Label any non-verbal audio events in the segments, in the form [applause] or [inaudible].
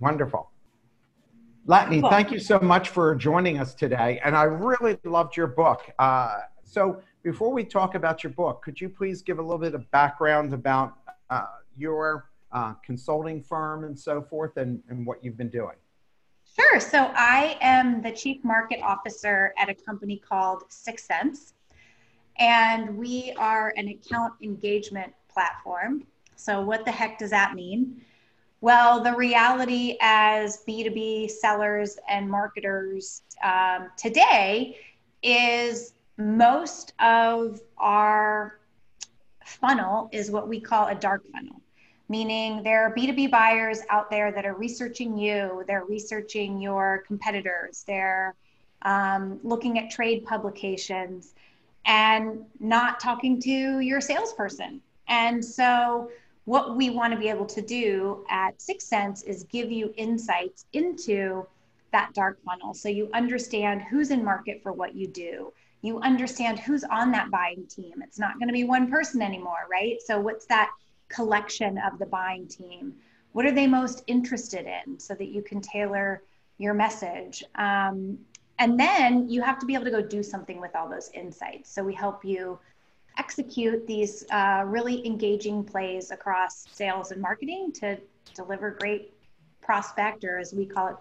Wonderful. Latane, cool. thank you so much for joining us today. And I really loved your book. Uh, so before we talk about your book, could you please give a little bit of background about uh, your uh, consulting firm and so forth and, and what you've been doing? Sure. So I am the chief market officer at a company called 6sense. And we are an account engagement platform. So, what the heck does that mean? Well, the reality as B2B sellers and marketers um, today is most of our funnel is what we call a dark funnel, meaning there are B2B buyers out there that are researching you, they're researching your competitors, they're um, looking at trade publications and not talking to your salesperson. And so, what we want to be able to do at 6sense is give you insights into that dark funnel so you understand who's in market for what you do you understand who's on that buying team. It's not going to be one person anymore, right? So, what's that collection of the buying team? What are they most interested in so that you can tailor your message? Um, and then you have to be able to go do something with all those insights. So, we help you execute these uh, really engaging plays across sales and marketing to deliver great prospect, or as we call it,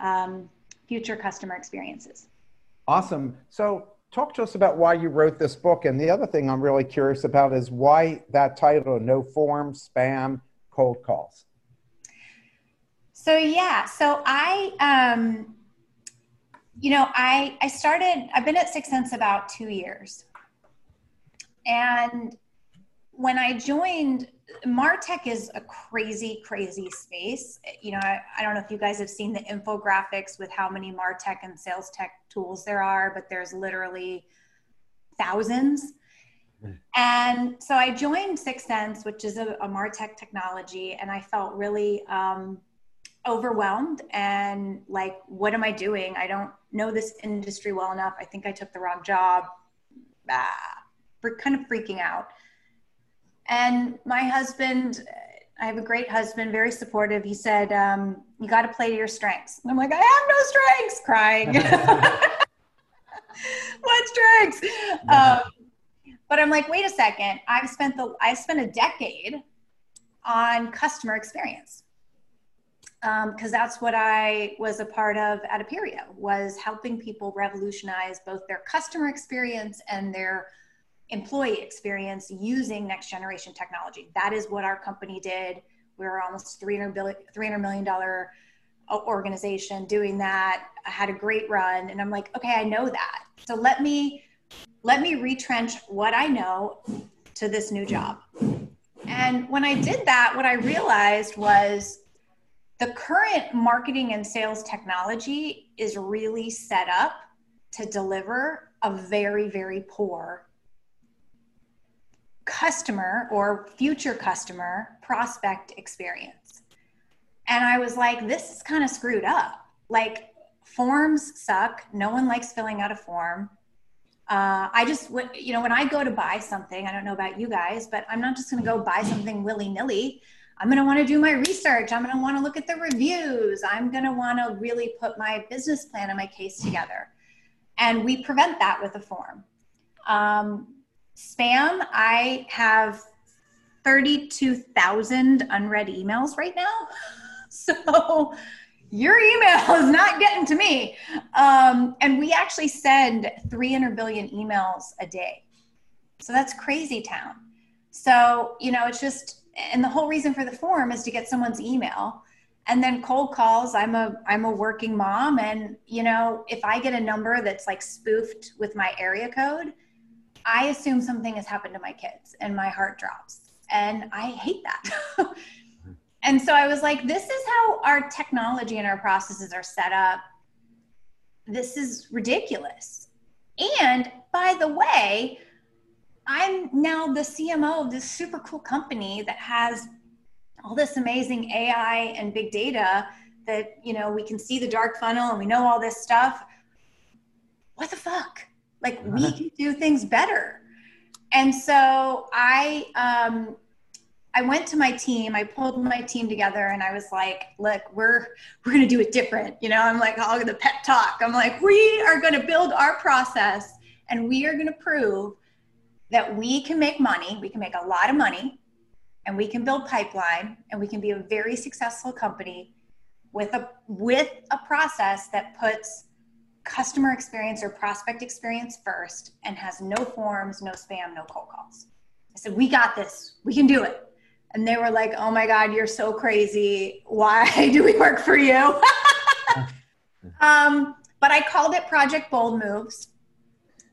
um, future customer experiences. Awesome. So, talk to us about why you wrote this book. And the other thing I'm really curious about is why that title, No Form, Spam, Cold Calls. So, yeah. So, I, um, you know, I, I started, I've been at 6sense about two years. And when I joined martech is a crazy crazy space. You know I, I, don't know if you guys have seen the infographics with how many martech and sales tech tools there are but there's literally thousands. And so i joined 6sense which is a, a martech technology and i felt really um, overwhelmed and like what am i doing? I don't know this industry well enough. I think i took the wrong job. Ah, kind of freaking out and my husband, I have a great husband, very supportive. He said, um, You got to play to your strengths. And I'm like, I have no strengths, crying. [laughs] what strengths? Um, but I'm like, wait a second. I've spent the I spent a decade on customer experience because um, that's what I was a part of at Appirio was helping people revolutionize both their customer experience and their employee experience using next generation technology. That is what our company did. We were almost 300 billion, $300 million uh, organization doing that. I had a great run and I'm like, okay, I know that. So let me let me retrench what I know to this new job. And when I did that, what I realized was the current marketing and sales technology is really set up to deliver a very, very poor customer or future customer prospect experience. And I was like, this is kind of screwed up. Like, forms suck. No one likes filling out a form. Uh, I just, you know, when I go to buy something, I don't know about you guys, but I'm not just going to go buy something willy nilly. I'm going to want to do my research. I'm going to want to look at the reviews. I'm going to want to really put my business plan and my case together. And we prevent that with a form. Um, Spam, I have 32,000 unread emails right now. [laughs] So your email is not getting to me. Um, and we actually send 300 billion emails a day. So that's crazy town. So, you know, it's just, and the whole reason for the form is to get someone's email and then cold calls i'm a i'm a working mom and you know if i get a number that's like spoofed with my area code I assume something has happened to my kids and my heart drops. And I hate that. [laughs] and so I was like, this is how our technology and our processes are set up. This is ridiculous. And by the way, I'm now the CMO of this super cool company that has all this amazing AI and big data that, you know, we can see the dark funnel and we know all this stuff. What the fuck? Like we can do things better. And so I um, I went to my team, I pulled my team together and I was like, look, we're we're gonna do it different. You know, I'm like all the pep talk. I'm like, we are gonna build our process and we are gonna prove that we can make money, we can make a lot of money, and we can build pipeline and we can be a very successful company with a with a process that puts customer experience or prospect experience first and has no forms, no spam, no cold calls. I said, We got this. We can do it. And they were like, Oh my God, you're so crazy. Why [laughs] do we work for you? [laughs] um, but I called it Project Bold Moves.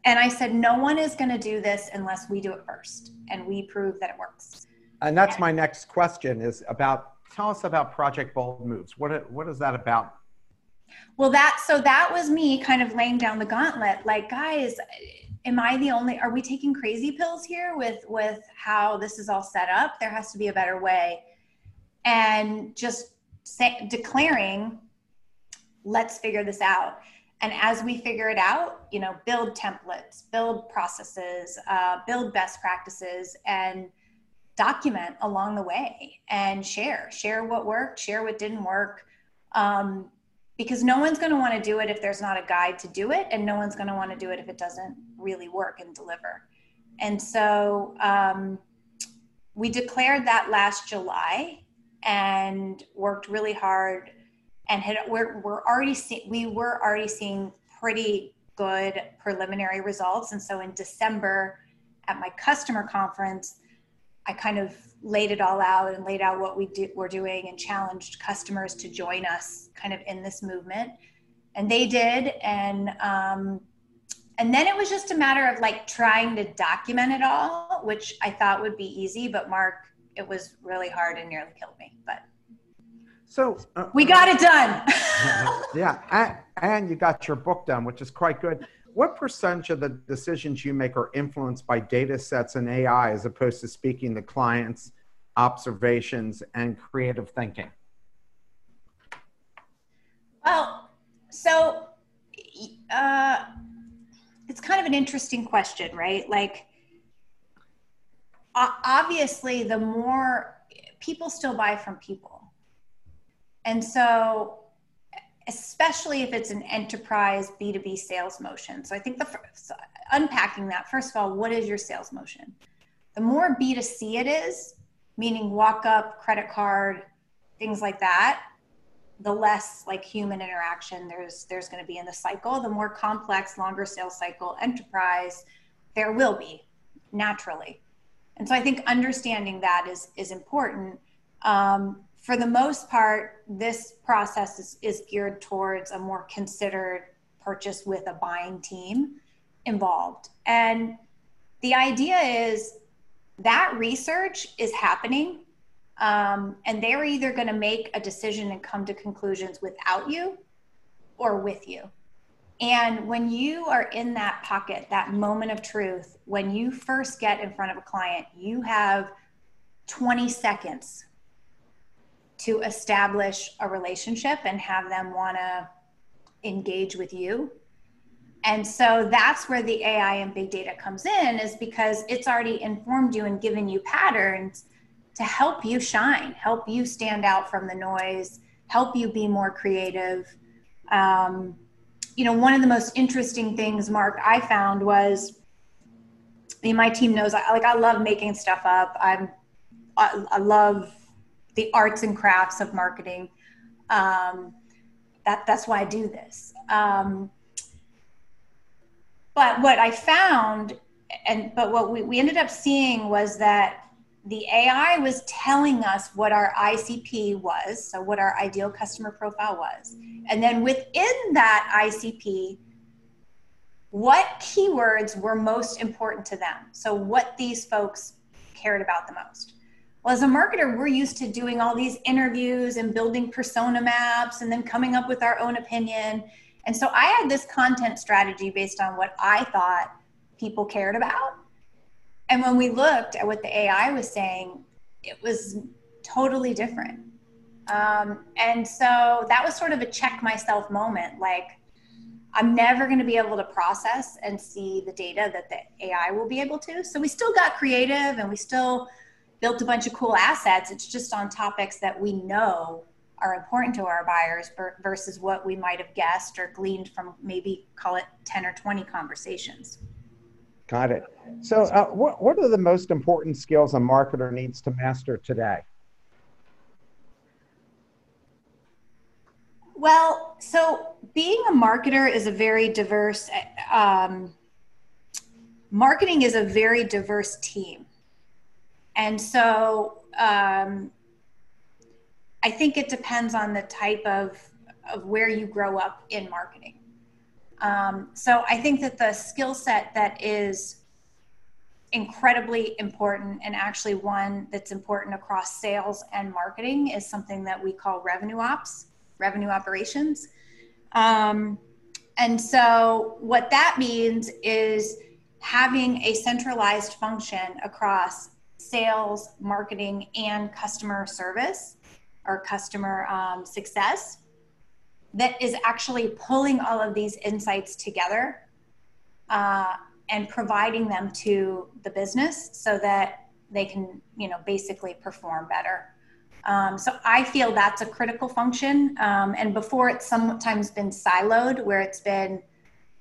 And I said, No one is going to do this unless we do it first and we prove that it works. And that's my next question is about tell us about Project Bold Moves. What, what is that about? Well, that so that was me kind of laying down the gauntlet. Like, guys, am I the only? Are we taking crazy pills here with with how this is all set up? There has to be a better way. And just say, declaring, let's figure this out. And as we figure it out, you know, build templates, build processes, uh, build best practices, and document along the way and share. Share what worked, share what didn't work. Um, because no one's going to want to do it if there's not a guide to do it and no one's going to want to do it if it doesn't really work and deliver. And so um, we declared that last july and worked really hard and had we're, we're already see, we were already seeing pretty good preliminary results. And so in december at my customer conference i kind of laid it all out and laid out what we do, were doing and challenged customers to join us kind of in this movement. And they did. And um, and then it was just a matter of like trying to document it all which i thought would be easy but mark it was really hard and nearly killed me but so uh, we got it done. [laughs] Yeah and, and you got your book done which is quite good what percentage of the decisions you make are influenced by data sets and AI as opposed to speaking to clients, observations, and creative thinking? Well, so uh, it's kind of an interesting question, right? Like, obviously, the more people still buy from people. And so especially if it's an enterprise B2B sales motion. So I think the first, unpacking that, first of all, what is your sales motion? The more B2C it is, meaning walk up, credit card, things like that, the less like human interaction there's there's going to be in the cycle. The more complex, longer sales cycle enterprise, there will be naturally. And so I think understanding that is is important. Um, for the most part, this process is, is geared towards a more considered purchase with a buying team involved. And the idea is that research is happening, um, and they're either going to make a decision and come to conclusions without you or with you. And when you are in that pocket, that moment of truth, when you first get in front of a client, you have 20 seconds to establish a relationship and have them want to engage with you. And so that's where the AI and big data comes in, is because it's already informed you and given you patterns to help you shine, help you stand out from the noise, help you be more creative. Um, you know, one of the most interesting things, Mark, I found was, I mean, my team knows, I, like, I love making stuff up. I'm, I, I love the arts and crafts of marketing. Um, that that's why I do this. Um, but what I found, and but what we, we ended up seeing was that the AI was telling us what our ICP was, so what our ideal customer profile was. And then within that ICP, what keywords were most important to them. So, what these folks cared about the most. Well, as a marketer, we're used to doing all these interviews and building persona maps and then coming up with our own opinion. And so I had this content strategy based on what I thought people cared about. And when we looked at what the AI was saying, it was totally different. Um, and so that was sort of a check myself moment. Like, I'm never going to be able to process and see the data that the AI will be able to. So we still got creative and we still built a bunch of cool assets. It's just on topics that we know are important to our buyers versus what we might have guessed or gleaned from maybe call it 10 or 20 conversations. Got it. So, uh, what, what are the most important skills a marketer needs to master today? Well, so being a marketer is a very diverse, um, marketing is a very diverse team. And so um, I think it depends on the type of, of where you grow up in marketing. Um, so I think that the skill set that is incredibly important and actually one that's important across sales and marketing is something that we call revenue ops, revenue operations. Um, and so what that means is having a centralized function across sales, marketing, and customer service or customer um, success that is actually pulling all of these insights together uh, and providing them to the business so that they can, you know, basically perform better. Um, so I feel that's a critical function. Um, and before it's sometimes been siloed, where it's been,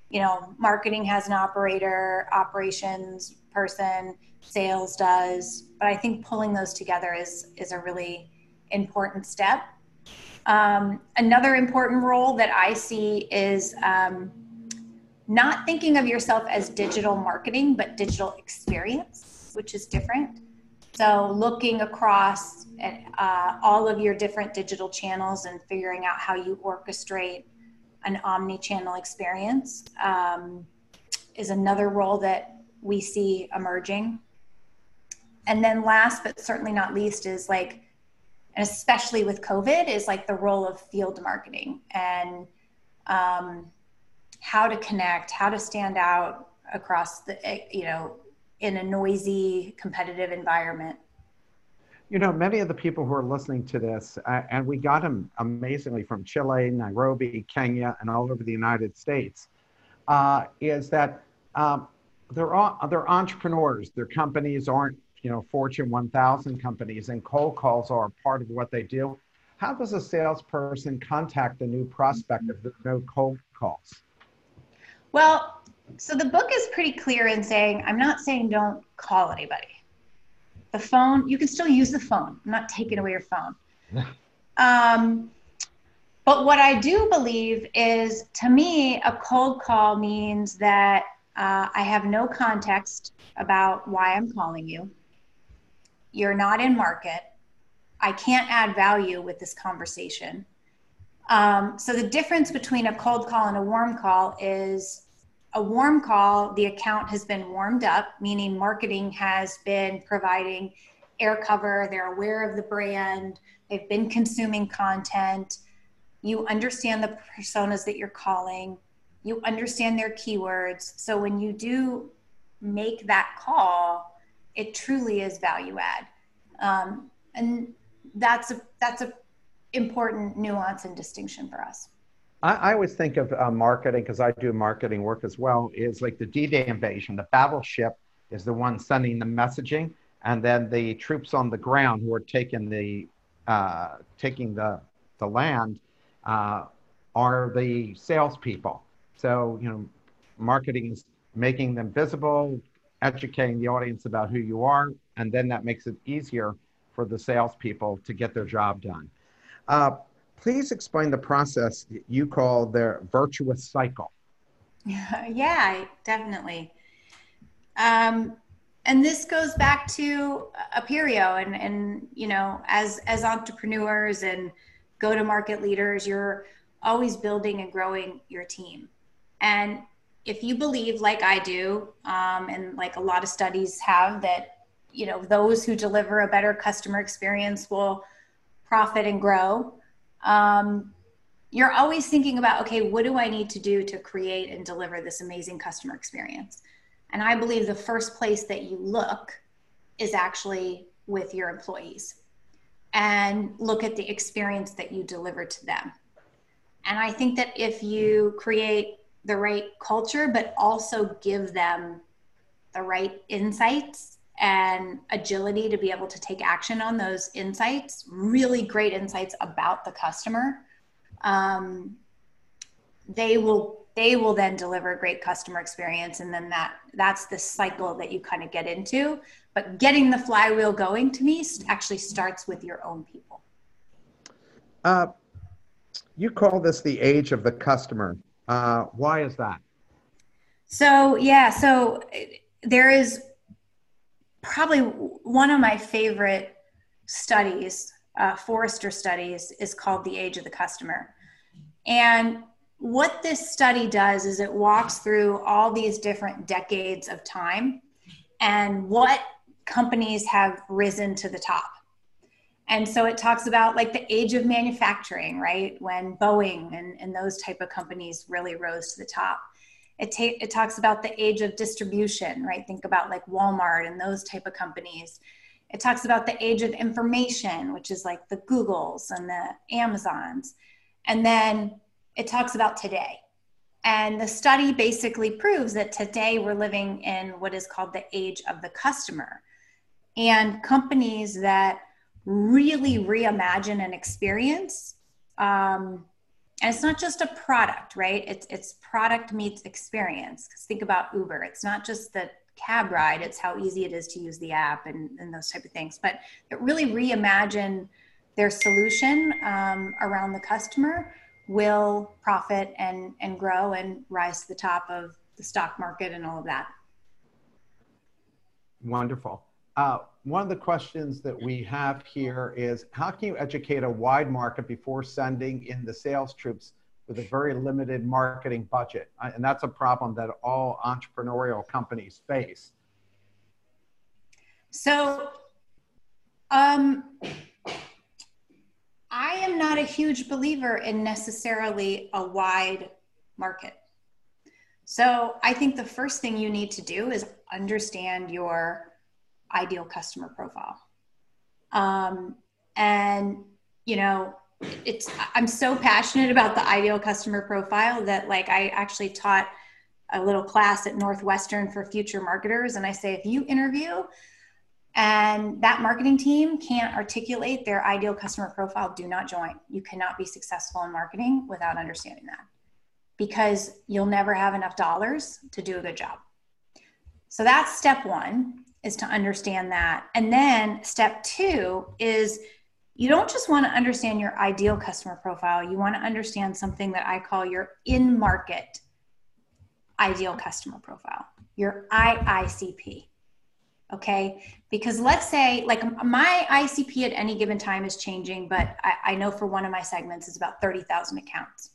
you know, marketing has an operator, operations person, sales does. But I think pulling those together is is a really important step. Um, another important role that I see is um, not thinking of yourself as digital marketing, but digital experience, which is different. So, looking across at, uh, all of your different digital channels and figuring out how you orchestrate an omni channel experience um, is another role that we see emerging. And then, last but certainly not least, is like and especially with COVID, is like the role of field marketing and um, how to connect, how to stand out across the, you know, in a noisy, competitive environment. You know, many of the people who are listening to this, uh, and we got them amazingly from Chile, Nairobi, Kenya, and all over the United States, uh, is that um, they're, all, they're entrepreneurs. Their companies aren't you know, Fortune 1000 companies, and cold calls are part of what they do. How does a salesperson contact a new prospect if there's no cold calls? Well, so the book is pretty clear in saying, I'm not saying don't call anybody. The phone, you can still use the phone. I'm not taking away your phone. [laughs] um, but what I do believe is, to me, a cold call means that uh, I have no context about why I'm calling you you're not in market. I can't add value with this conversation. Um, so the difference between a cold call and a warm call is a warm call, the account has been warmed up, meaning marketing has been providing air cover, they're aware of the brand, they've been consuming content, you understand the personas that you're calling, you understand their keywords. So when you do make that call, it truly is value add. Um, and that's a, that's a important nuance and distinction for us. I, I always think of uh, marketing because I do marketing work as well. Is like the D-Day invasion. The battleship is the one sending the messaging, and then the troops on the ground who are taking the uh, taking the the land uh, are the salespeople. So you know, marketing is making them visible, educating the audience about who you are, and then that makes it easier for the salespeople to get their job done. Uh, please explain the process you call the virtuous cycle. [laughs] Yeah, definitely. Um, and this goes back to Appirio and, and, you know, as, as entrepreneurs and go to market leaders, you're always building and growing your team. And if you believe like I do, um, and like a lot of studies have that, you know, those who deliver a better customer experience will profit and grow. Um, you're always thinking about, okay, what do I need to do to create and deliver this amazing customer experience? And I believe the first place that you look is actually with your employees and look at the experience that you deliver to them. And I think that if you create the right culture, but also give them the right insights and agility to be able to take action on those insights, really great insights about the customer, um, they will they will then deliver a great customer experience and then that that's the cycle that you kind of get into. But getting the flywheel going to me actually starts with your own people. Uh, you call this the age of the customer uh, why is that so yeah so there is probably one of my favorite studies uh, forrester studies is called the age of the customer and what this study does is it walks through all these different decades of time and what companies have risen to the top. And so it talks about like the age of manufacturing, right? When Boeing and, and those type of companies really rose to the top. It, ta- it talks about the age of distribution, right? Think about like Walmart and those type of companies. It talks about the age of information, which is like the Googles and the Amazons. And then it talks about today. And the study basically proves that today we're living in what is called the age of the customer. And companies that really reimagine an experience, um, and it's not just a product, right? It's, it's product meets experience. Because think about Uber. It's not just the cab ride, it's how easy it is to use the app and, and those type of things. But it really reimagine their solution um, around the customer will profit and, and grow and rise to the top of the stock market and all of that. Wonderful. Uh, one of the questions that we have here is how can you educate a wide market before sending in the sales troops with a very limited marketing budget? And that's a problem that all entrepreneurial companies face. So, um, I am not a huge believer in necessarily a wide market. So I think the first thing you need to do is understand your ideal customer profile. Um, and, you know, it's, I'm so passionate about the ideal customer profile that like I actually taught a little class at Northwestern for future marketers. And I say, if you interview and that marketing team can't articulate their ideal customer profile, do not join. You cannot be successful in marketing without understanding that because you'll never have enough dollars to do a good job. So that's step one is to understand that. And then step two is you don't just want to understand your ideal customer profile, you want to understand something that I call your in market ideal customer profile, your IICP. Okay. Because let's say, like, my ICP at any given time is changing, but I, I know for one of my segments is about 30,000 accounts.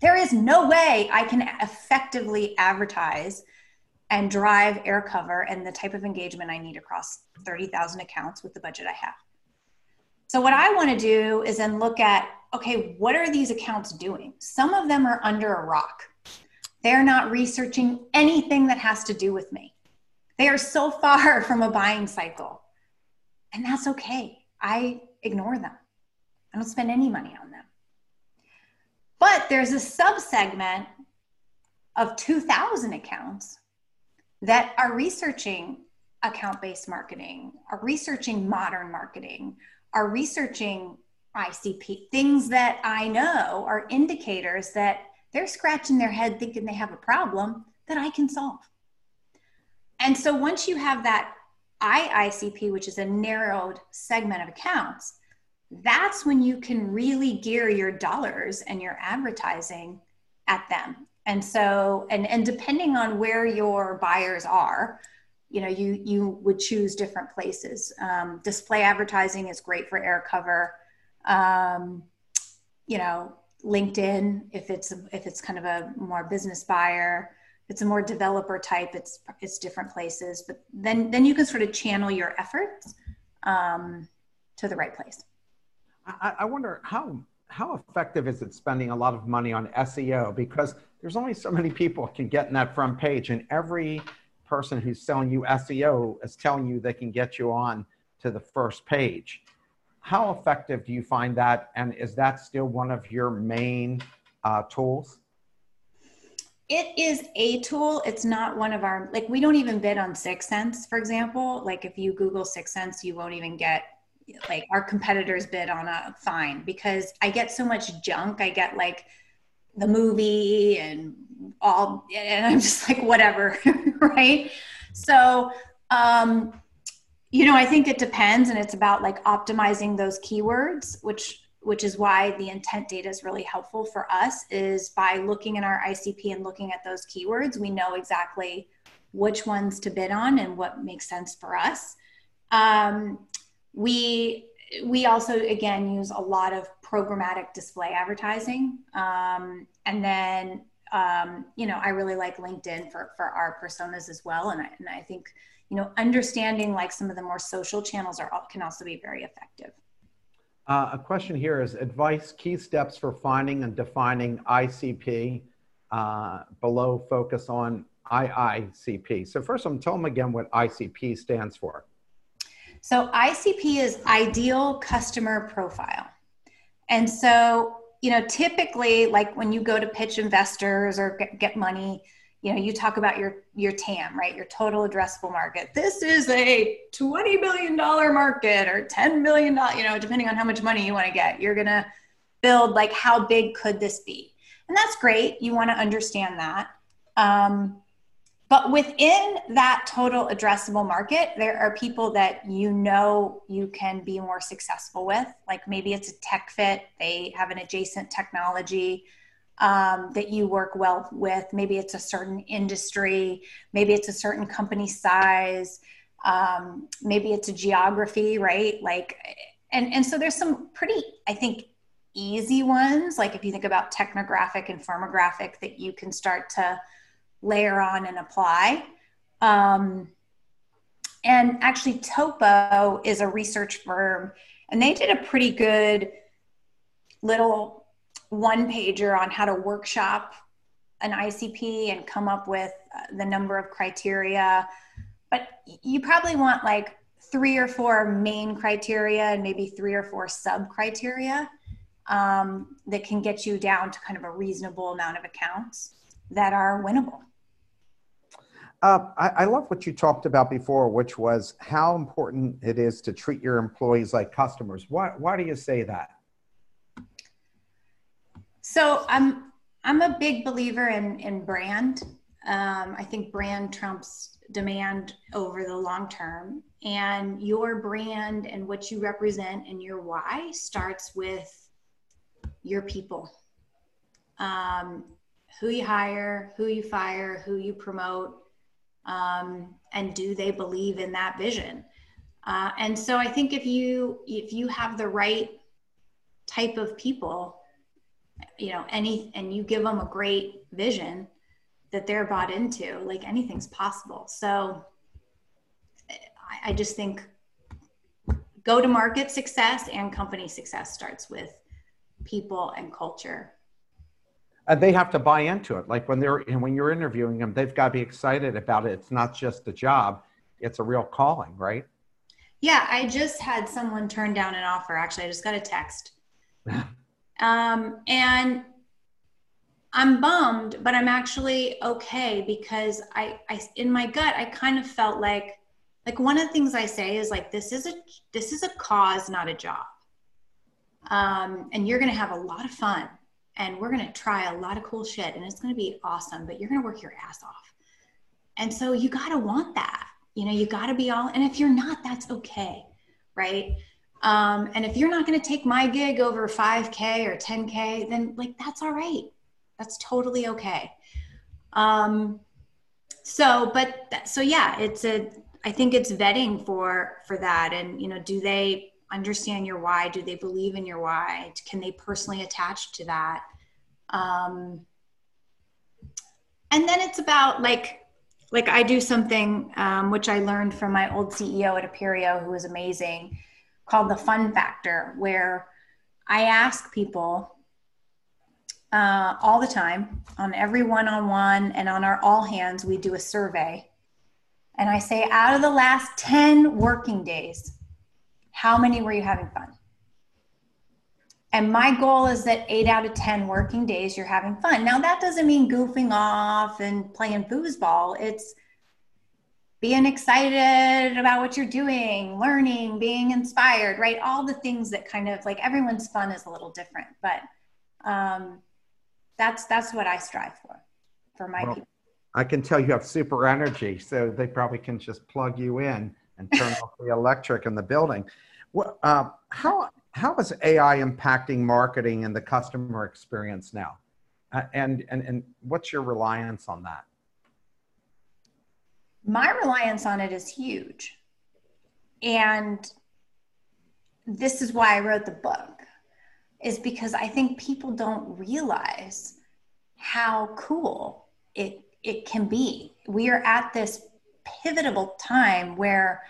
There is no way I can effectively advertise and drive air cover and the type of engagement I need across 30,000 accounts with the budget I have. So, what I want to do is then look at okay, what are these accounts doing? Some of them are under a rock. They're not researching anything that has to do with me. They are so [laughs] far from a buying cycle. And that's okay. I ignore them. I don't spend any money on them. But there's a subsegment of 2,000 accounts that are researching account based marketing, are researching modern marketing, are researching ICP, things that I know are indicators that they're scratching their head thinking they have a problem that I can solve. And so once you have that IICP, which is a narrowed segment of accounts, that's when you can really gear your dollars and your advertising at them. And so, and, and depending on where your buyers are, you know, you, you would choose different places. Um, display advertising is great for air cover. Um, you know, LinkedIn, if it's, if it's kind of a more business buyer, it's a more developer type it's it's different places but then then you can sort of channel your efforts um, to the right place I, I wonder how how effective is it spending a lot of money on seo because there's only so many people can get in that front page and every person who's selling you seo is telling you they can get you on to the first page how effective do you find that and is that still one of your main uh, tools it is a tool. It's not one of our like we don't even bid on 6sense, for example. Like if you Google 6sense, you won't even get like our competitors bid on a fine because I get so much junk. I get like the movie and all and I'm just like whatever, [laughs] right? So um you know, I think it depends and it's about like optimizing those keywords, which which is why the intent data is really helpful for us is by looking in our ICP and looking at those keywords, we know exactly which ones to bid on and what makes sense for us. Um, we we also again use a lot of programmatic display advertising, um, and then um, you know I really like LinkedIn for for our personas as well, and I, and I think you know understanding like some of the more social channels are can also be very effective. Uh, a question here is advice, key steps for finding and defining ICP. Uh, below, focus on IICP. So first, I'm tell them again what ICP stands for. So ICP is ideal customer profile. And so, you know, typically like when you go to pitch investors or get, get money, you know you talk about your your tam right? Your total addressable market. This is a 20 billion dollar market or 10 million dollar you know depending on how much money you want to get you're going to build like how big could this be? And that's great. You want to understand that. Um, but within that total addressable market there are people that you know you can be more successful with like maybe it's a tech fit they have an adjacent technology um, that you work well with. Maybe it's a certain industry, maybe it's a certain company size, um, maybe it's a geography, right? Like, and and so there's some pretty, I think, easy ones. Like if you think about technographic and firmographic, that you can start to layer on and apply. Um, and actually, Topo is a research firm, and they did a pretty good little one pager on how to workshop an ICP and come up with uh, the number of criteria. But you probably want like three or four main criteria and maybe three or four sub criteria um, that can get you down to kind of a reasonable amount of accounts that are winnable. Uh, I, I, love what you talked about before, which was how important it is to treat your employees like customers. Why, why do you say that? So I'm I'm a big believer in in brand. Um, I think brand trumps demand over the long term, and your brand and what you represent and your why starts with your people. Um, who you hire, who you fire, who you promote, um, and do they believe in that vision? Uh, and so I think if you if you have the right type of people you know any and you give them a great vision that they're bought into like anything's possible so I, I just think go to market success and company success starts with people and culture and they have to buy into it. Like when they're and when you're interviewing them they've got to be excited about it. It's not just a job. It's a real calling right? Yeah i just had someone turn down an offer. Actually i just got a text. [laughs] Um, and I'm bummed, but I'm actually okay because I, I, in my gut, I kind of felt like, like one of the things I say is like, this is a, this is a cause, not a job. Um, and you're going to have a lot of fun and we're going to try a lot of cool shit and it's going to be awesome, but you're going to work your ass off. And so you got to want that, you know, you got to be all, and if you're not, that's okay. Right. Um, and if you're not going to take my gig over 5K or 10K, then like that's all right. That's totally okay. Um, so, but th- so yeah, it's a. I think it's vetting for for that, and you know, do they understand your why? Do they believe in your why? Can they personally attach to that? Um, and then it's about like like I do something um, which I learned from my old CEO at Appirio, who was amazing called the fun factor, where I ask people uh, all the time on every one on one and on our all hands, we do a survey. And I say, out of the last 10 working days, how many were you having fun? And my goal is that eight out of 10 working days you're having fun. Now, that doesn't mean goofing off and playing foosball. It's being excited about what you're doing, learning, being inspired, right? All the things that kind of like everyone's fun is a little different, but um, that's that's what I strive for for my well, people. I can tell you have super energy, so they probably can just plug you in and turn [laughs] off the electric in the building. Uh, how how is AI impacting marketing and the customer experience now? Uh, and, and, and what's your reliance on that? My reliance on it is huge. And this is why I wrote the book, is because I think people don't realize how cool it, it can be. We are at this pivotal time where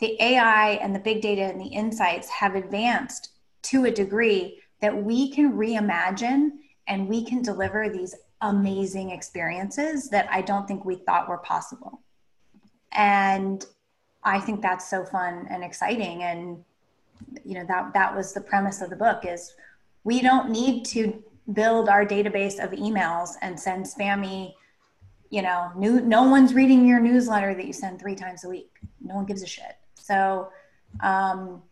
the AI and the big data and the insights have advanced to a degree that we can reimagine and we can deliver these amazing experiences that I don't think we thought were possible. And I think that's so fun and exciting. And you know that that was the premise of the book is we don't need to build our database of emails and send spammy you know new, no one's reading your newsletter that you send three times a week no one gives a shit so um,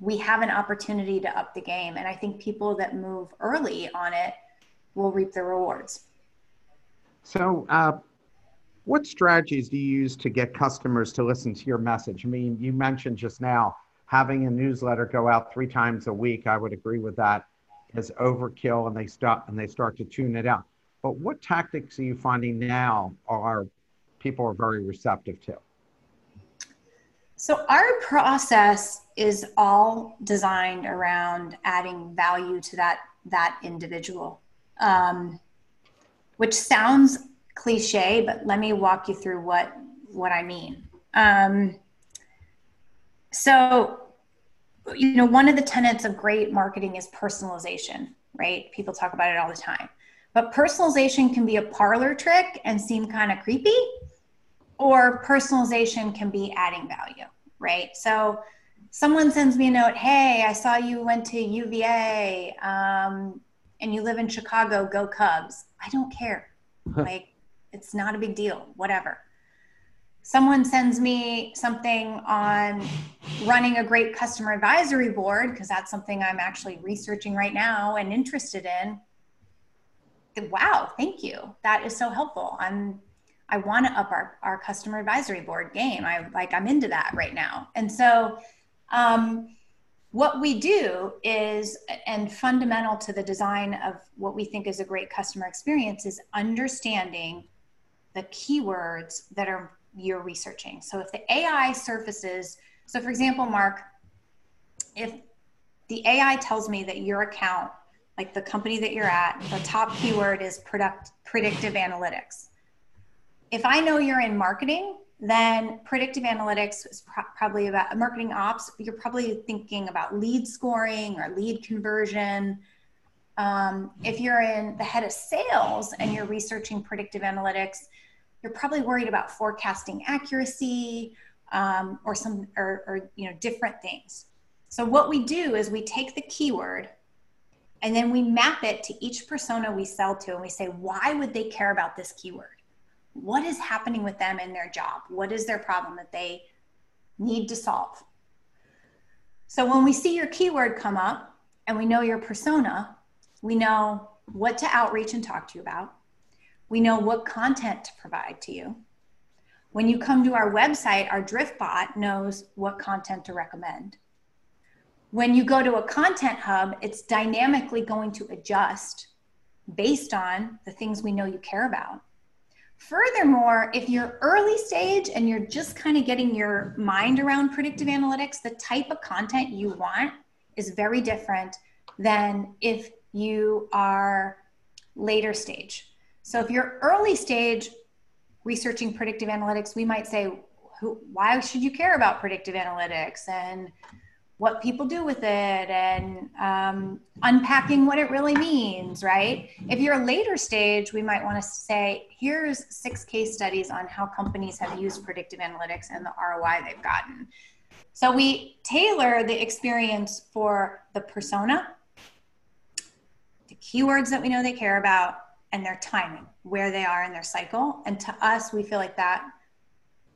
we have an opportunity to up the game. And I think people that move early on it will reap the rewards. So, uh, what strategies do you use to get customers to listen to your message? I mean, you mentioned just now having a newsletter go out three times a week. I would agree with that is overkill and they stop and they start to tune it out. But what tactics are you finding now are people are very receptive to? So our process is all designed around adding value to that that individual, um, which sounds cliche, but let me walk you through what what I mean. Um, so, you know, one of the tenets of great marketing is personalization, right? People talk about it all the time. But personalization can be a parlor trick and seem kind of creepy, or personalization can be adding value, right? So someone sends me a note, hey, I saw you went to UVA um, and you live in Chicago, go Cubs. I don't care. like, it's not a big deal, whatever. Someone sends me something on running a great customer advisory board, because that's something I'm actually researching right now and interested in. Wow, thank you. That is so helpful. I'm I want to up our, our customer advisory board game. I like, I'm into that right now. And so, um, what we do is, and fundamental to the design of what we think is a great customer experience, is understanding the keywords that are you're researching. So if the AI surfaces, so for example, Mark, if the AI tells me that your account, like the company that you're at, the top keyword is product predictive analytics if I know you're in marketing, then predictive analytics is pro- probably about marketing ops. You're probably thinking about lead scoring or lead conversion. Um, if you're in the head of sales and you're researching predictive analytics, you're probably worried about forecasting accuracy um, or some or, or you know different things. So what we do is we take the keyword and then we map it to each persona we sell to, and we say, why would they care about this keyword? What is happening with them in their job? What is their problem that they need to solve? So when we see your keyword come up and we know your persona, we know what to outreach and talk to you about. We know what content to provide to you. When you come to our website, our DriftBot knows what content to recommend. When you go to a content hub, it's dynamically going to adjust based on the things we know you care about. Furthermore, if you're early stage and you're just kind of getting your mind around predictive analytics, the type of content you want is very different than if you are later stage. So if you're early stage researching predictive analytics, we might say, why should you care about predictive analytics? And what people do with it and um, unpacking what it really means, right? If you're a later stage, we might want to say, here's six case studies on how companies have used predictive analytics and the ROI they've gotten. So we tailor the experience for the persona the keywords that we know they care about and their timing, where they are in their cycle. And to us, we feel like that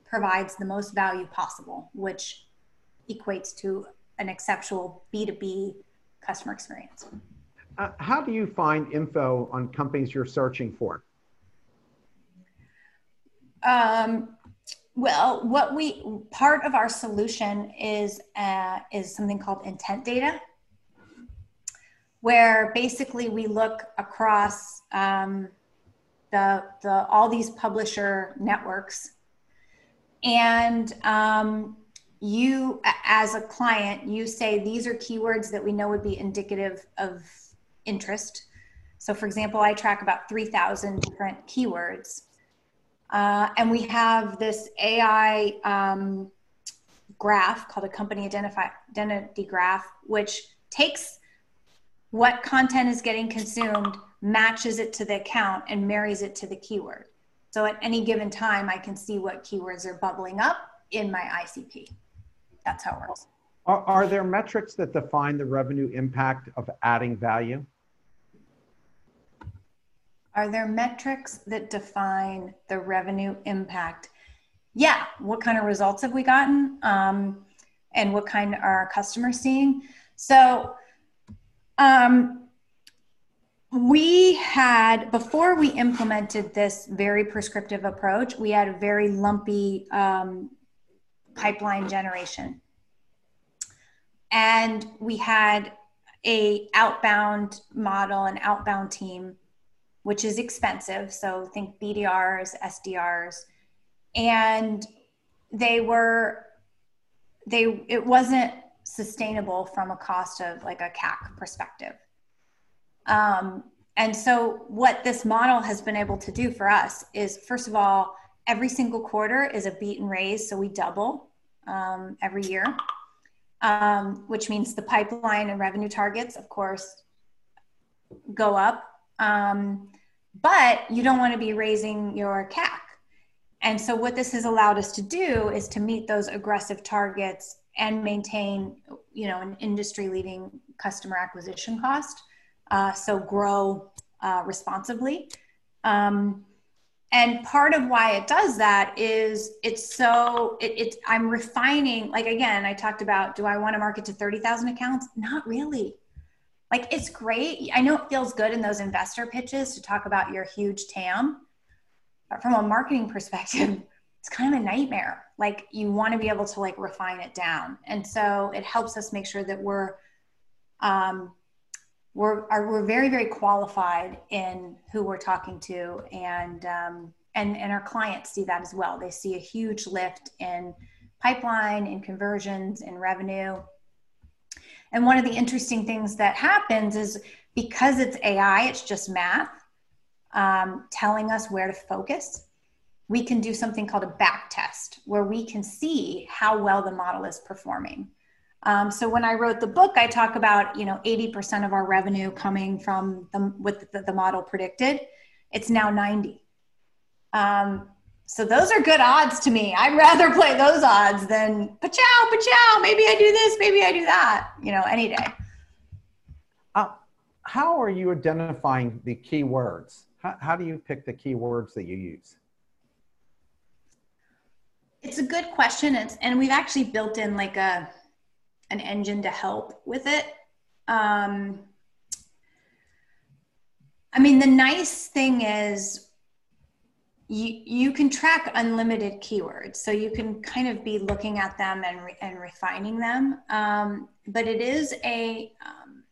provides the most value possible, which equates to an exceptional B2B customer experience. Uh, how do you find info on companies you're searching for? Um, well, what we part of our solution is uh, is something called intent data, where basically we look across um, the the all these publisher networks, and um, you as a client you say these are keywords that we know would be indicative of interest. So, for example, I track about three thousand different keywords uh, and we have this AI um, graph called a company identify, identity graph, which takes what content is getting consumed, matches it to the account, and marries it to the keyword. So at any given time, I can see what keywords are bubbling up in my ICP. That's how it works. Are, are there metrics that define the revenue impact of adding value? Are there metrics that define the revenue impact? Yeah. What kind of results have we gotten? Um, and what kind are our customers seeing? So, um, we had, before we implemented this very prescriptive approach, we had a very lumpy um, pipeline generation. And we had a outbound model, an outbound team which is expensive. So think BDRs, SDRs, and they were they it wasn't sustainable from a cost of like a CAC perspective. Um, and so what this model has been able to do for us is first of all, every single quarter is a beat and raise, so we double um, every year, um, which means the pipeline and revenue targets, of course, go up. Um, but you don't want to be raising your CAC. And so, what this has allowed us to do is to meet those aggressive targets and maintain, you know, an industry-leading customer acquisition cost. Uh, so, grow uh, responsibly. Um, and part of why it does that is it's so it, it's i'm refining like again i talked about do i want to market to 30000 accounts not really like it's great. I know it feels good in those investor pitches to talk about your huge TAM, but from a marketing perspective, [laughs] it's kind of a nightmare. Like you want to be able to like refine it down, and so it helps us make sure that we're um, we're are, we're very very qualified in who we're talking to, and um, and and our clients see that as well. They see a huge lift in pipeline, in conversions, in revenue and one of the interesting things that happens is because it's AI, it's just math um, telling us where to focus. We can do something called a back test where we can see how well the model is performing. Um, so when I wrote the book, I talk about you know 80% of our revenue coming from the, what the, the model predicted. It's now 90. Um, so those are good odds to me. I'd rather play those odds than pachow, pachow. Maybe I do this, maybe I do that. You know, any day. Uh, how are you identifying the keywords? How, how do you pick the keywords that you use? It's a good question. It's, and we've actually built in like a an engine to help with it. Um, I mean, the nice thing is you, you can track unlimited keywords so you can kind of be looking at them and, re, and refining them um, but it is a um,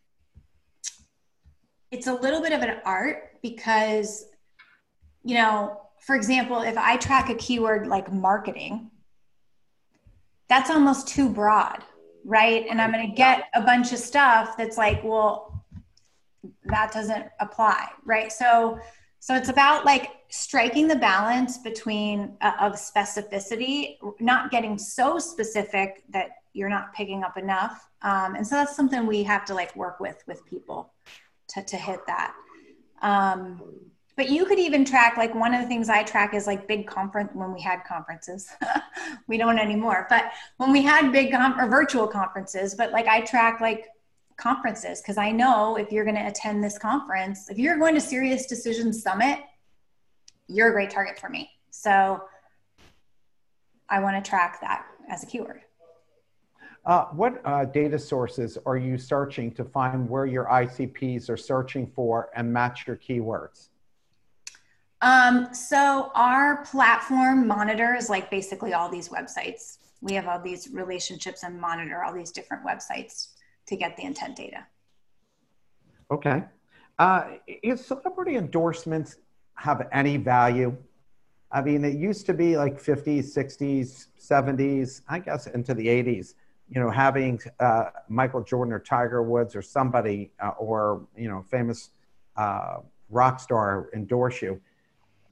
it's a little bit of an art because you know for example if i track a keyword like marketing that's almost too broad right and i'm going to get a bunch of stuff that's like well that doesn't apply right so so it's about like striking the balance between uh, of specificity, not getting so specific that you're not picking up enough. Um, and so that's something we have to like work with with people to, to hit that. Um, but you could even track like one of the things I track is like big conference when we had conferences. [laughs] we don't anymore, but when we had big com- or virtual conferences, but like I track like conferences because I know if you're going to attend this conference, if you're going to Sirius decision Summit, you're a great target for me. So I want to track that as a keyword. Uh, what uh, data sources are you searching to find where your ICPs are searching for and match your keywords? Um, so our platform monitors like basically all these websites. We have all these relationships and monitor all these different websites to get the intent data. Okay. Uh, is celebrity endorsements have any value? I mean, it used to be like 50s, 60s, 70s, I guess into the 80s you know, having uh, Michael Jordan or Tiger Woods or somebody uh, or, you know, famous uh, rock star endorse you.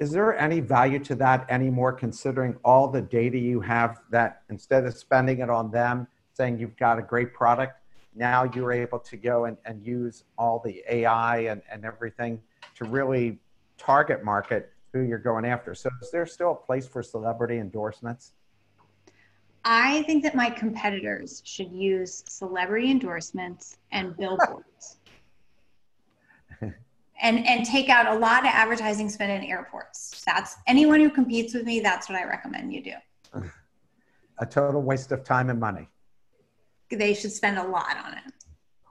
Is there any value to that anymore, considering all the data you have that instead of spending it on them, saying you've got a great product, now you're able to go and, and use all the AI and, and everything to really target market who you're going after. So is there still a place for celebrity endorsements? I think that my competitors should use celebrity endorsements and billboards. And and take out a lot of advertising spend in airports. That's anyone who competes with me, that's what I recommend you do. A total waste of time and money. They should spend a lot on it.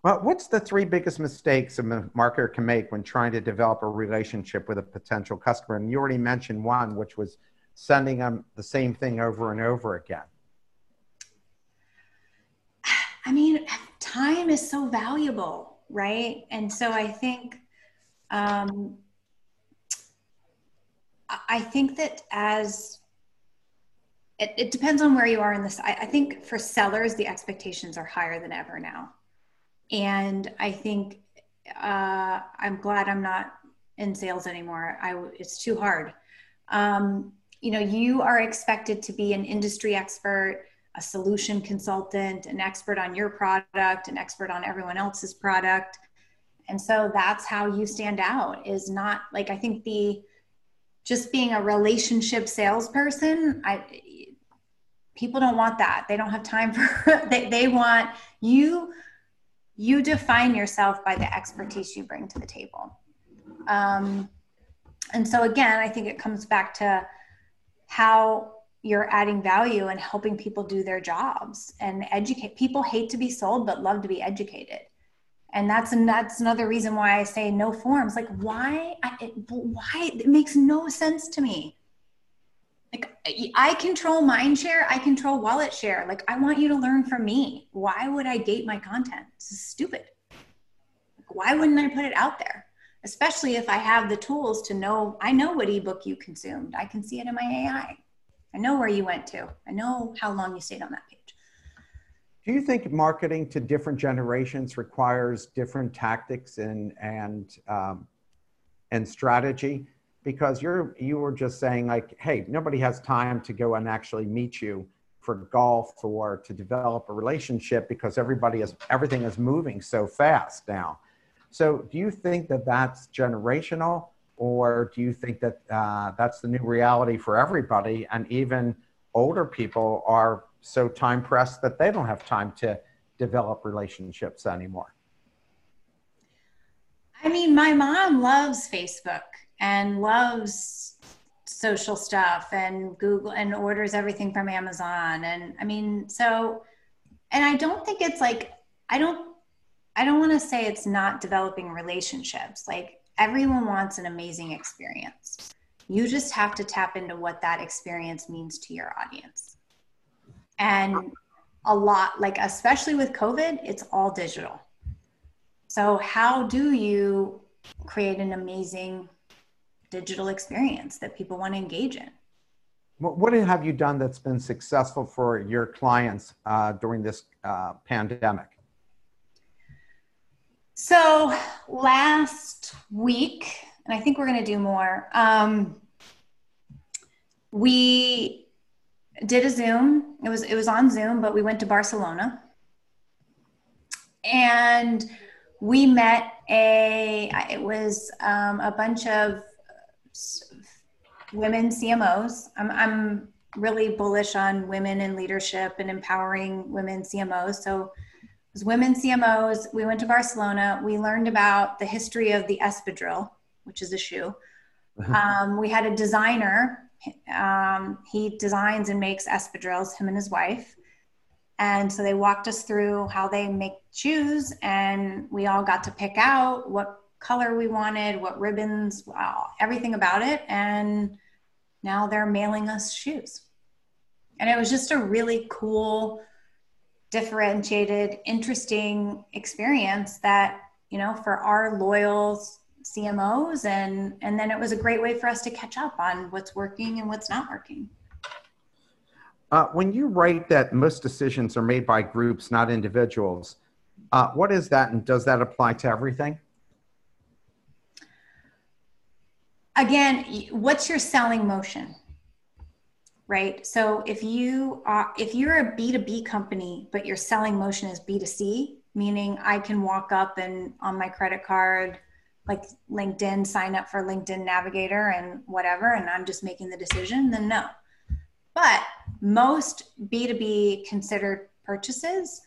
Well, what's the three biggest mistakes a marketer can make when trying to develop a relationship with a potential customer? And you already mentioned one, which was sending them the same thing over and over again. [sighs] I mean, time is so valuable, right? And so I think, um, I think that as it, it, depends on where you are in this. I, I think for sellers, the expectations are higher than ever now. And I think uh, I'm glad I'm not in sales anymore. I, it's too hard. Um, you know, you are expected to be an industry expert a solution consultant, an expert on your product, an expert on everyone else's product. And so that's how you stand out is not like I think the just being a relationship salesperson, I people don't want that. They don't have time for [laughs] they, they want you you define yourself by the expertise you bring to the table. Um, and so again, I think it comes back to how you're adding value and helping people do their jobs and educate people hate to be sold but love to be educated and that's that's another reason why i say no forms. Like why I, it, why it makes no sense to me. Like i control mind share i control wallet share. Like i want you to learn from me. Why would i gate my content? This is stupid. Why wouldn't i put it out there? Especially if i have the tools to know i know what ebook you consumed. I can see it in my ai I know where you went to. I know how long you stayed on that page. Do you think marketing to different generations requires different tactics and and um, and strategy? Because you're you were just saying like, hey, nobody has time to go and actually meet you for golf or to develop a relationship because everybody is everything is moving so fast now. So, do you think that that's generational? or do you think that uh, that's the new reality for everybody and even older people are so time pressed that they don't have time to develop relationships anymore i mean my mom loves facebook and loves social stuff and google and orders everything from amazon and i mean so and i don't think it's like i don't i don't want to say it's not developing relationships like everyone wants an amazing experience. You just have to tap into what that experience means to your audience. And a lot, like especially with COVID, it's all digital. So, how do you create an amazing digital experience that people want to engage in? What have you done that's been successful for your clients uh, during this uh, pandemic? So last week, and I think we're going to do more. Um, we did a Zoom. It was it was on Zoom, but we went to Barcelona, and we met a. It was um, a bunch of women CMOs. I'm I'm really bullish on women in leadership and empowering women CMOs. So it was women CMOs. We went to Barcelona. We learned about the history of the espadrille, which is a shoe. Um, we had a designer. Um, he designs and makes espadrilles, him and his wife. And so they walked us through how they make shoes, and we all got to pick out what color we wanted, what ribbons, wow, everything about it. And now they're mailing us shoes. And it was just a really cool differentiated, interesting experience that, you know, for our loyal CMOs and and then it was a great way for us to catch up on what's working and what's not working. Uh, when you write that most decisions are made by groups, not individuals, uh, what is that, and does that apply to everything? Again, what's your selling motion? right? So if you are, if you're a B2B company, but your selling motion is B2C, meaning I can walk up and on my credit card, like LinkedIn, sign up for LinkedIn Navigator and whatever, and I'm just making the decision, then no. But most B2B considered purchases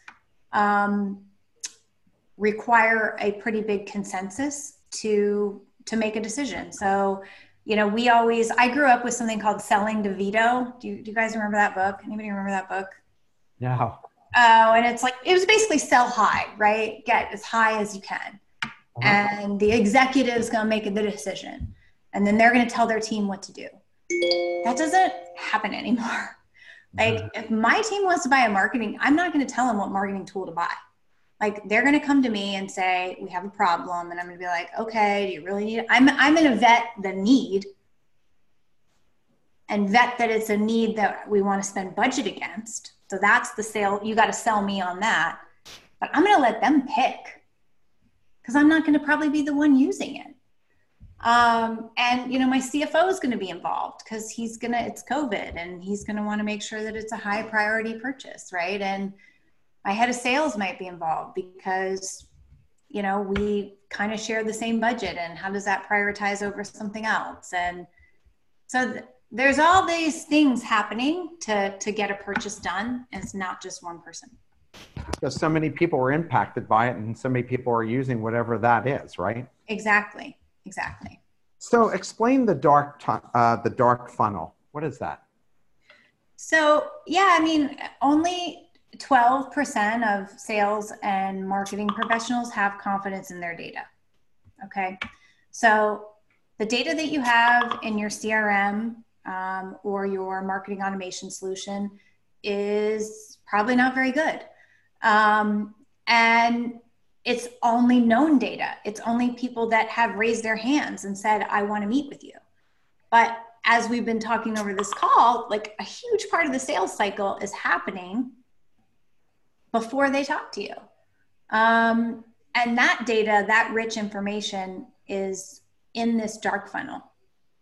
um, require a pretty big consensus to to make a decision. So you know, we always, I grew up with something called Selling to VITO. Do you, do you guys remember that book? Anybody remember that book? No. Oh, and it's like, it was basically sell high, right? Get as high as you can. Uh-huh. And the executive's going to make the decision. And then they're going to tell their team what to do. That doesn't happen anymore. [laughs] Like, uh-huh. if my team wants to buy a marketing, I'm not going to tell them what marketing tool to buy like they're going to come to me and say we have a problem and i'm going to be like okay do you really need it? i'm i'm going to vet the need and vet that it's a need that we want to spend budget against so that's the sale you got to sell me on that but i'm going to let them pick because i'm not going to probably be the one using it. Um, and you know my cfo is going to be involved because he's going to it's covid and he's going to want to make sure that it's a high priority purchase right? And my head of sales might be involved because you know we kind of share the same budget and how does that prioritize over something else? And so th- there's all these things happening to to get a purchase done and it's not just one person because so many people are impacted by it and so many people are using whatever that is right exactly exactly so explain the dark t- uh, the dark funnel what is that so yeah i mean only 12% of sales and marketing professionals have confidence in their data. Okay. So the data that you have in your CRM um, or your marketing automation solution is probably not very good. Um, and it's only known data. It's only people that have raised their hands and said, I want to meet with you. But as we've been talking over this call, like a huge part of the sales cycle is happening before they talk to you. Um, and that data, that rich information is in this dark funnel.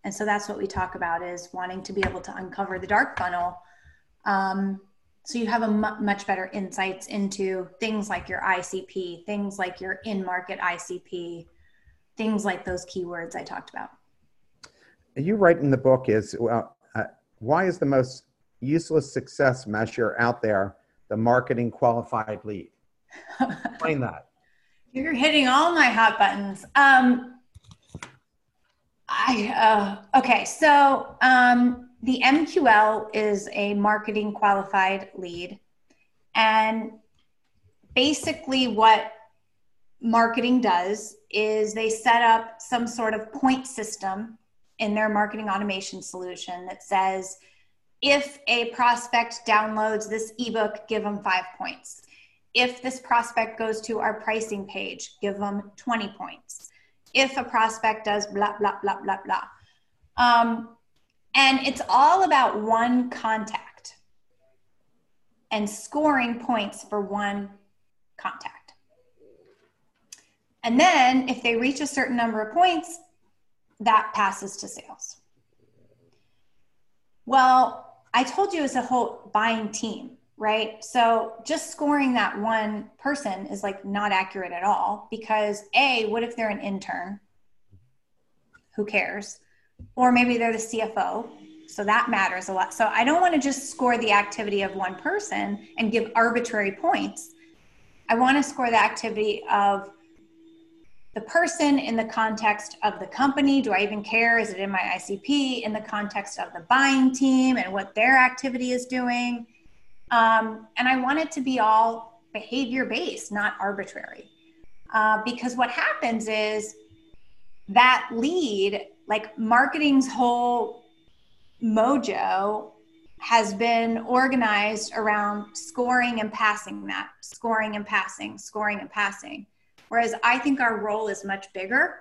And so that's what we talk about is wanting to be able to uncover the dark funnel. Um, so you have a m- much better insights into things like your ICP, things like your in-market ICP, things like those keywords I talked about. You write in the book is well, uh, why is the most useless success measure out there the marketing qualified lead. Explain [laughs] that. You're hitting all my hot buttons. Um, I uh, okay, so um, the MQL is a marketing qualified lead, and basically what marketing does is they set up some sort of point system in their marketing automation solution that says if a prospect downloads this ebook, give them five points. If this prospect goes to our pricing page, give them 20 points. If a prospect does blah, blah, blah, blah, blah. Um, and it's all about one contact and scoring points for one contact. And then if they reach a certain number of points, that passes to sales. Well, I told you it's a whole buying team, right? So just scoring that one person is like not accurate at all because A, what if they're an intern? Who cares? Or maybe they're the CFO. So that matters a lot. So I don't want to just score the activity of one person and give arbitrary points. I want to score the activity of the person in the context of the company. Do I even care? Is it in my ICP? In the context of the buying team and what their activity is doing? Um, and I want it to be all behavior based, not arbitrary. Uh, because what happens is that lead, like marketing's whole mojo, has been organized around scoring and passing that, scoring and passing, scoring and passing. Whereas I think our role is much bigger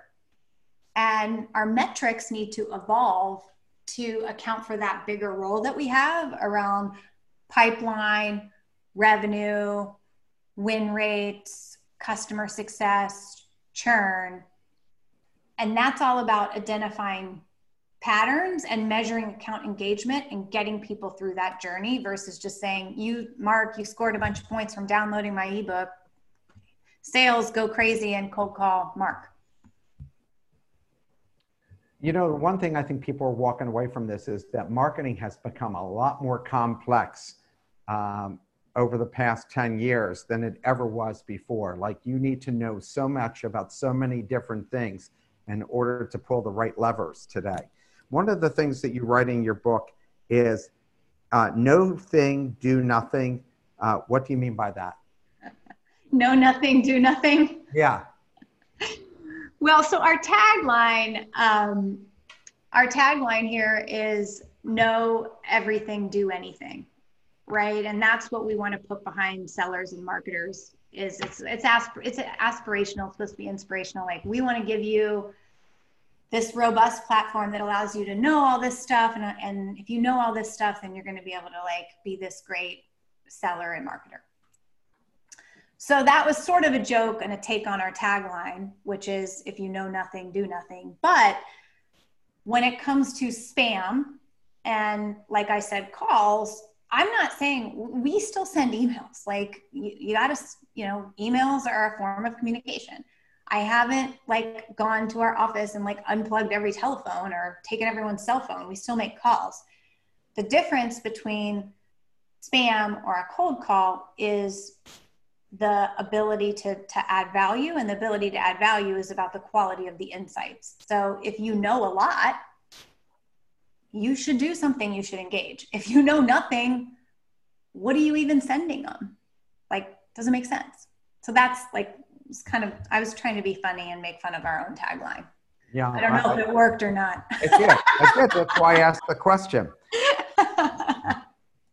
and our metrics need to evolve to account for that bigger role that we have around pipeline, revenue, win rates, customer success, churn. And that's all about identifying patterns and measuring account engagement and getting people through that journey versus just saying, You, Mark, you scored a bunch of points from downloading my ebook. Sales go crazy and cold call Mark. You know, one thing I think people are walking away from this is that marketing has become a lot more complex um, over the past 10 years than it ever was before. Like, you need to know so much about so many different things in order to pull the right levers today. One of the things that you write in your book is uh, no thing, do nothing. Uh, what do you mean by that? [laughs] Know nothing, do nothing. Yeah. [laughs] Well, so our tagline, um, our tagline here is know everything, do anything right? And that's what we want to put behind sellers and marketers. Is it's it's asp- it's aspirational. It's supposed to be inspirational. Like we want to give you this robust platform that allows you to know all this stuff, and and if you know all this stuff, then you're going to be able to like be this great seller and marketer. So that was sort of a joke and a take on our tagline, which is if you know nothing, do nothing. But when it comes to spam and like I said, calls, I'm not saying we still send emails. Like you, you got to, you know, emails are a form of communication. I haven't like gone to our office and like unplugged every telephone or taken everyone's cell phone. We still make calls. The difference between spam or a cold call is the ability to, to add value and the ability to add value is about the quality of the insights. So if you know a lot, you should do something, you should engage. If you know nothing, what are you even sending them? Like, doesn't make sense. So that's like, it's kind of, I was trying to be funny and make fun of our own tagline. Yeah. I don't know I, if it worked or not. it did. It did. That's [laughs] why I asked the question.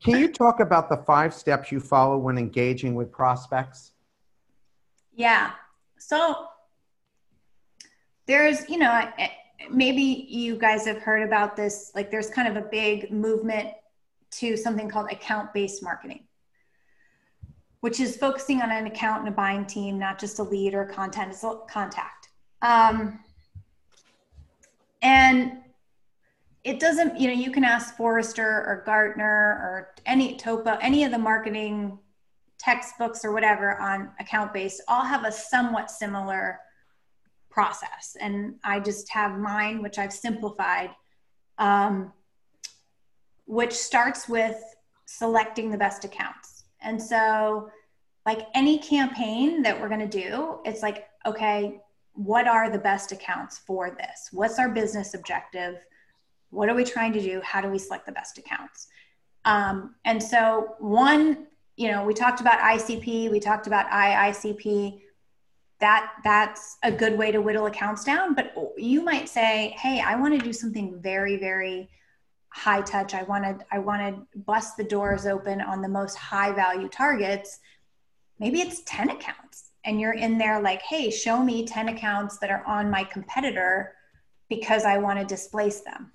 Can you talk about the five steps you follow when engaging with prospects? Yeah. So there's, you know, maybe you guys have heard about this like there's kind of a big movement to something called account based marketing which is focusing on an account and a buying team not just a lead or content it's contact. Um, and it doesn't you know you can ask forrester or gartner or any TOPO, any of the marketing textbooks or whatever on account based all have a somewhat similar process. And I just have mine, which I've simplified, um, which starts with selecting the best accounts. And so, like any campaign that we're going to do, it's like, okay, what are the best accounts for this? What's our business objective? What are we trying to do? How do we select the best accounts? Um, and so, one, you know, we talked about ICP, we talked about IICP that that's a good way to whittle accounts down. But you might say hey i want to do something very very high touch. I want to i want to bust the doors open on the most high value targets. Maybe it's 10 accounts and you're in there like hey show me 10 accounts that are on my competitor because i want to displace them.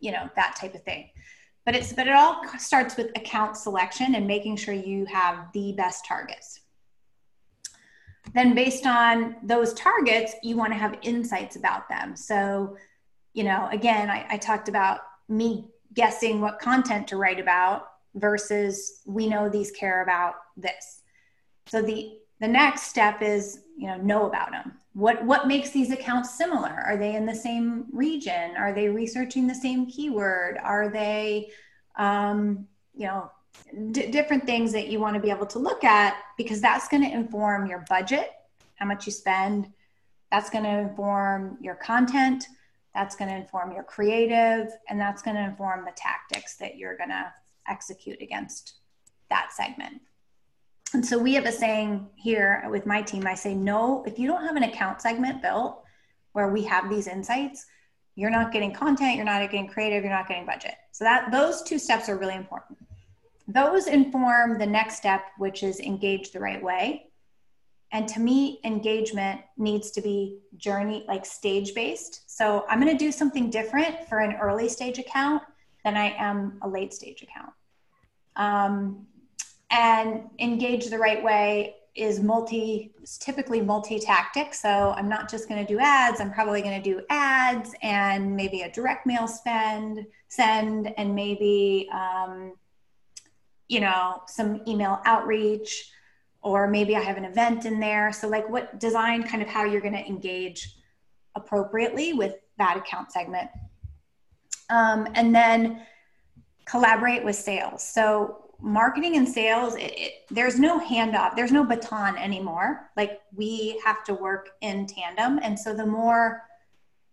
You know that type of thing. But it's but it all starts with account selection and making sure you have the best targets then based on those targets you want to have insights about them. So you know again I, I, talked about me guessing what content to write about versus we know these care about this. So the the next step is you know know about them what what makes these accounts similar? Are they in the same region? Are they researching the same keyword? Are they um, you know d- different things that you want to be able to look at because that's going to inform your budget, how much you spend. That's going to inform your content. That's going to inform your creative, and that's going to inform the tactics that you're going to execute against that segment. And so we have a saying here with my team I say, no, if you don't have an account segment built where we have these insights, you're not getting content, you're not getting creative, you're not getting budget. So that those two steps are really important. Those inform the next step, which is engage the right way. And to me, engagement needs to be journey, like stage based. So I'm going to do something different for an early stage account than I am a late stage account. Um, and engage the right way is multi typically multi-tactic so i'm not just going to do ads i'm probably going to do ads and maybe a direct mail spend send and maybe um, you know some email outreach or maybe i have an event in there. So like what design kind of how you're going to engage appropriately with that account segment. Um, and then collaborate with sales. So marketing and sales it, it, there's no handoff there's no baton anymore. Like we have to work in tandem. And so the more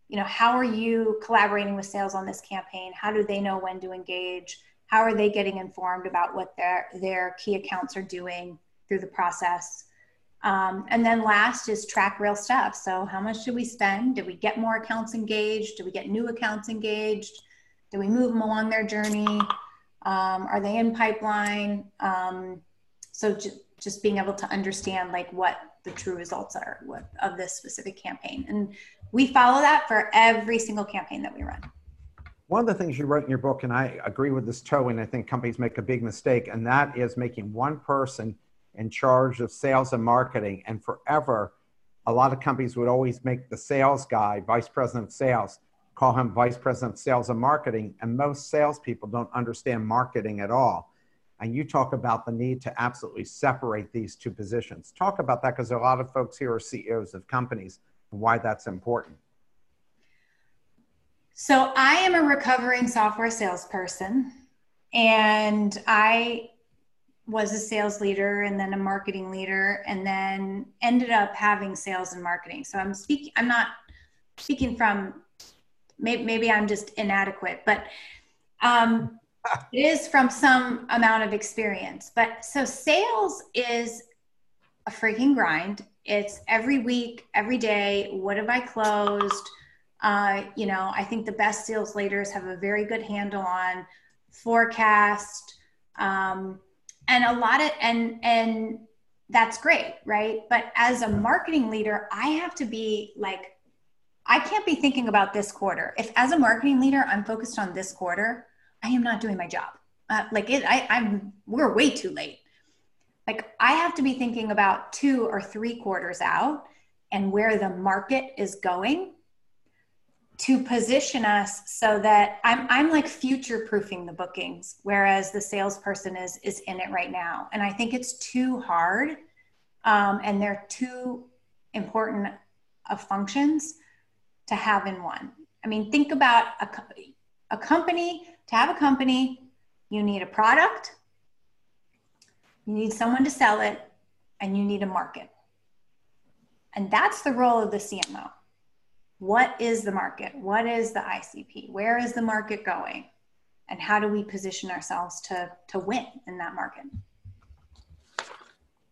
you know how are you collaborating with sales on this campaign? How do they know when to engage how are they getting informed about what their their key accounts are doing through the process um, and then last is track real stuff so how much did we spend did we get more accounts engaged did we get new accounts engaged did we move them along their journey um, are they in pipeline? Um, so j- just being able to understand like what the true results are what, of this specific campaign. And we follow that for every single campaign that we run. One of the things you wrote in your book, and I agree with this totally, and I think companies make a big mistake, and that is making one person in charge of sales and marketing. And forever, a lot of companies would always make the sales guy vice president of sales call him vice president of sales and marketing, and most salespeople don't understand marketing at all. And you talk about the need to absolutely separate these two positions. Talk about that because a lot of folks here are CEOs of companies and why that's important. So, I am a recovering software salesperson, and I was a sales leader and then a marketing leader, and then ended up having sales and marketing. So, I'm speaking, I'm not speaking from maybe, maybe I'm just inadequate, but um, it is from some amount of experience. But so sales is a freaking grind. It's every week, every day. What have I closed? Uh, you know, I think the best sales leaders have a very good handle on forecast, um, and a lot of and and that's great, right? But as a marketing leader, I have to be like I can't be thinking about this quarter. If as a marketing leader, I'm focused on this quarter, I am not doing my job. Uh, like it, I, I'm, we're way too late. Like I have to be thinking about two or three quarters out and where the market is going to position us so that I'm, I'm like future proofing the bookings, whereas the salesperson is, is in it right now. And I think it's too hard. Um, and they're too important of functions to have in one. I mean, think about a, a company, to have a company, you need a product, you need someone to sell it, and you need a market. And that's the role of the CMO. What is the market? What is the ICP? Where is the market going? And how do we position ourselves to, to win in that market?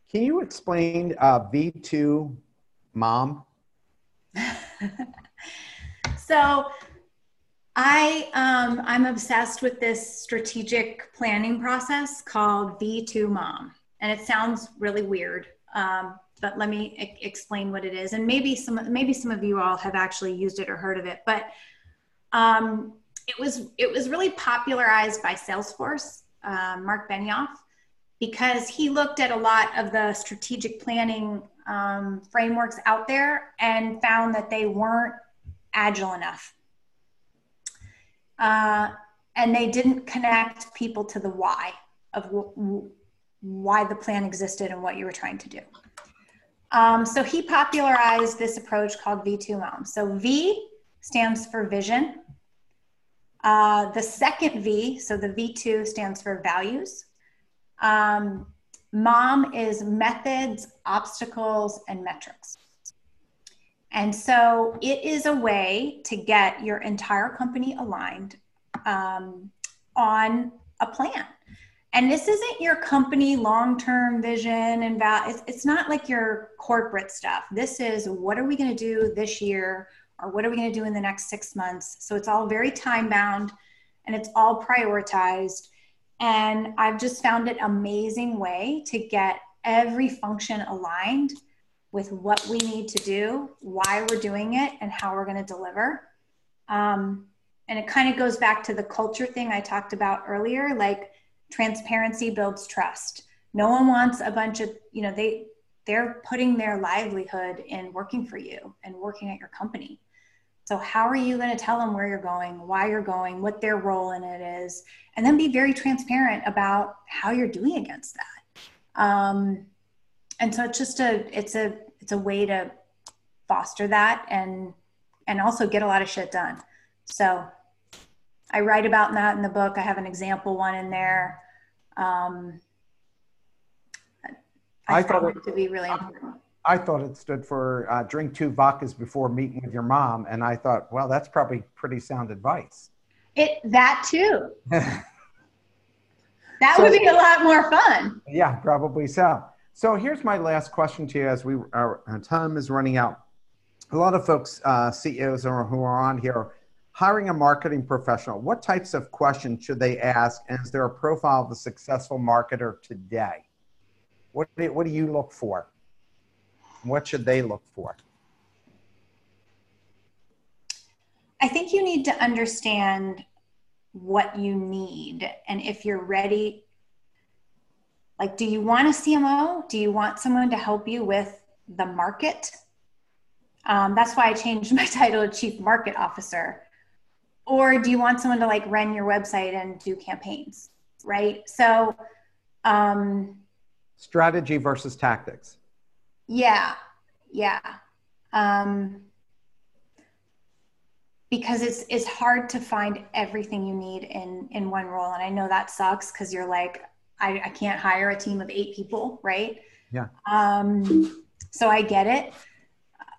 Can you explain uh, V2 mom? [laughs] So I um, I'm obsessed with this strategic planning process called V2MOM, and it sounds really weird. Um, but let me explain what it is, and maybe some maybe some of you all have actually used it or heard of it. But um, it was it was really popularized by Salesforce, uh, Mark Benioff, because he looked at a lot of the strategic planning um, frameworks out there and found that they weren't agile enough. Uh, and they didn't connect people to the why of w- w- why the plan existed and what you were trying to do. Um, so he popularized this approach called V2MOM. So V stands for vision. Uh, the second V, so the V2 stands for values. Um, MOM is methods, obstacles, and metrics. And so it is a way to get your entire company aligned um, on a plan. And this isn't your company long term vision and val- it's, it's not like your corporate stuff. This is what are we going to do this year or what are we going to do in the next six months? So it's all very time bound and it's all prioritized. And I've just found it amazing way to get every function aligned with what we need to do, why we're doing it, and how we're going to deliver. Um, and it kind of goes back to the culture thing I talked about earlier. Like transparency builds trust. No one wants a bunch of, you know, they they're putting their livelihood in working for you and working at your company. So how are you going to tell them where you're going, why you're going, what their role in it is, and then be very transparent about how you're doing against that. Um, and so it's just a it's a it's a way to foster that and and also get a lot of shit done so i write about that in the book i have an example one in there um, I, I thought it to be really important. I thought it stood for uh, drink two vodkas before meeting with your mom, and I thought, well, that's probably pretty sound advice. It that too. [laughs] that so, would be a lot more fun. Yeah, probably so. So here's my last question to you as we our, our time is running out. A lot of folks, uh, CEOs who are on here, hiring a marketing professional, what types of questions should they ask? And is there a profile of a successful marketer today? What do, what do you look for? What should they look for? I think you need to understand what you need and if you're ready like, do you want a CMO? Do you want someone to help you with the market? Um, that's why I changed [laughs] my title to Chief Market Officer. Or do you want someone to like run your website and do campaigns? Right. So, um, strategy versus tactics. Yeah. Yeah. Um, because it's it's hard to find everything you need in in one role and i know that sucks because you're like I, I can't hire a team of eight people, right? Yeah. Um, so I get it.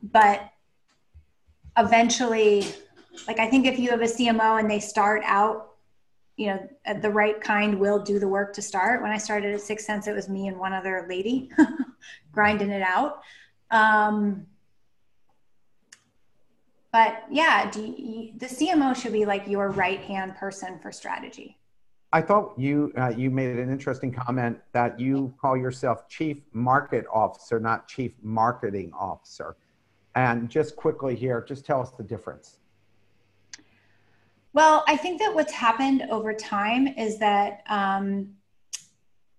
But eventually, like I think if you have a CMO and they start out, you know, the right kind will do the work to start. When I started at 6sense, it was me and one other lady [laughs] grinding it out. Um, but yeah, you, the CMO should be like your right hand person for strategy. I thought you uh, you made an interesting comment that you call yourself chief market officer, not chief marketing officer. And just quickly here, just tell us the difference. Well, I think that what's happened over time is that um,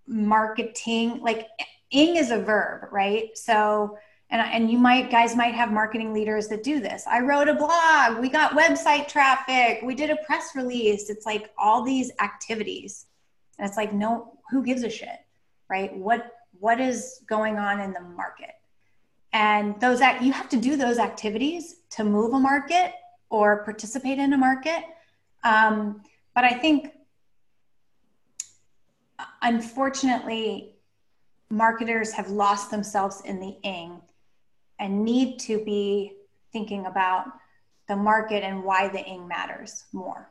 marketing, like ing is a verb, right? So and, and you might guys might have marketing leaders that do this. I wrote a blog. We got website traffic. We did a press release. It's like all these activities. And it's like no who gives a shit right? What what is going on in the market? And those act you have to do those activities to move a market or participate in a market um, but i think unfortunately marketers have lost themselves in the ing and need to be thinking about the market and why the ing matters more.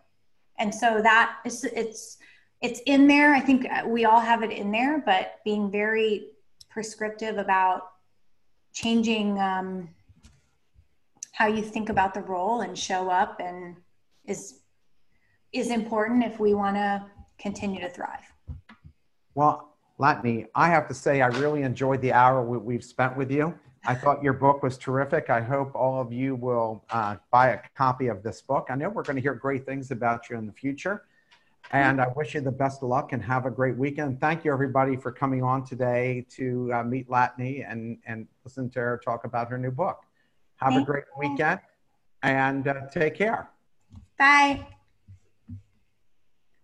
And so that is it's it's in there. I think we all have it in there but being very prescriptive about changing um, how you think about the role and show up and is is important if we want to continue to thrive well Latane, i have to say i really enjoyed the hour we've spent with you I thought your book was terrific. I hope all of you will uh, buy a copy of this book. I know we're going to hear great things about you in the future. And I wish you the best of luck and have a great weekend. Thank you, everybody, for coming on today to uh, meet Latane and, and listen to her talk about her new book. Have Thank a great weekend and uh, take care. Bye.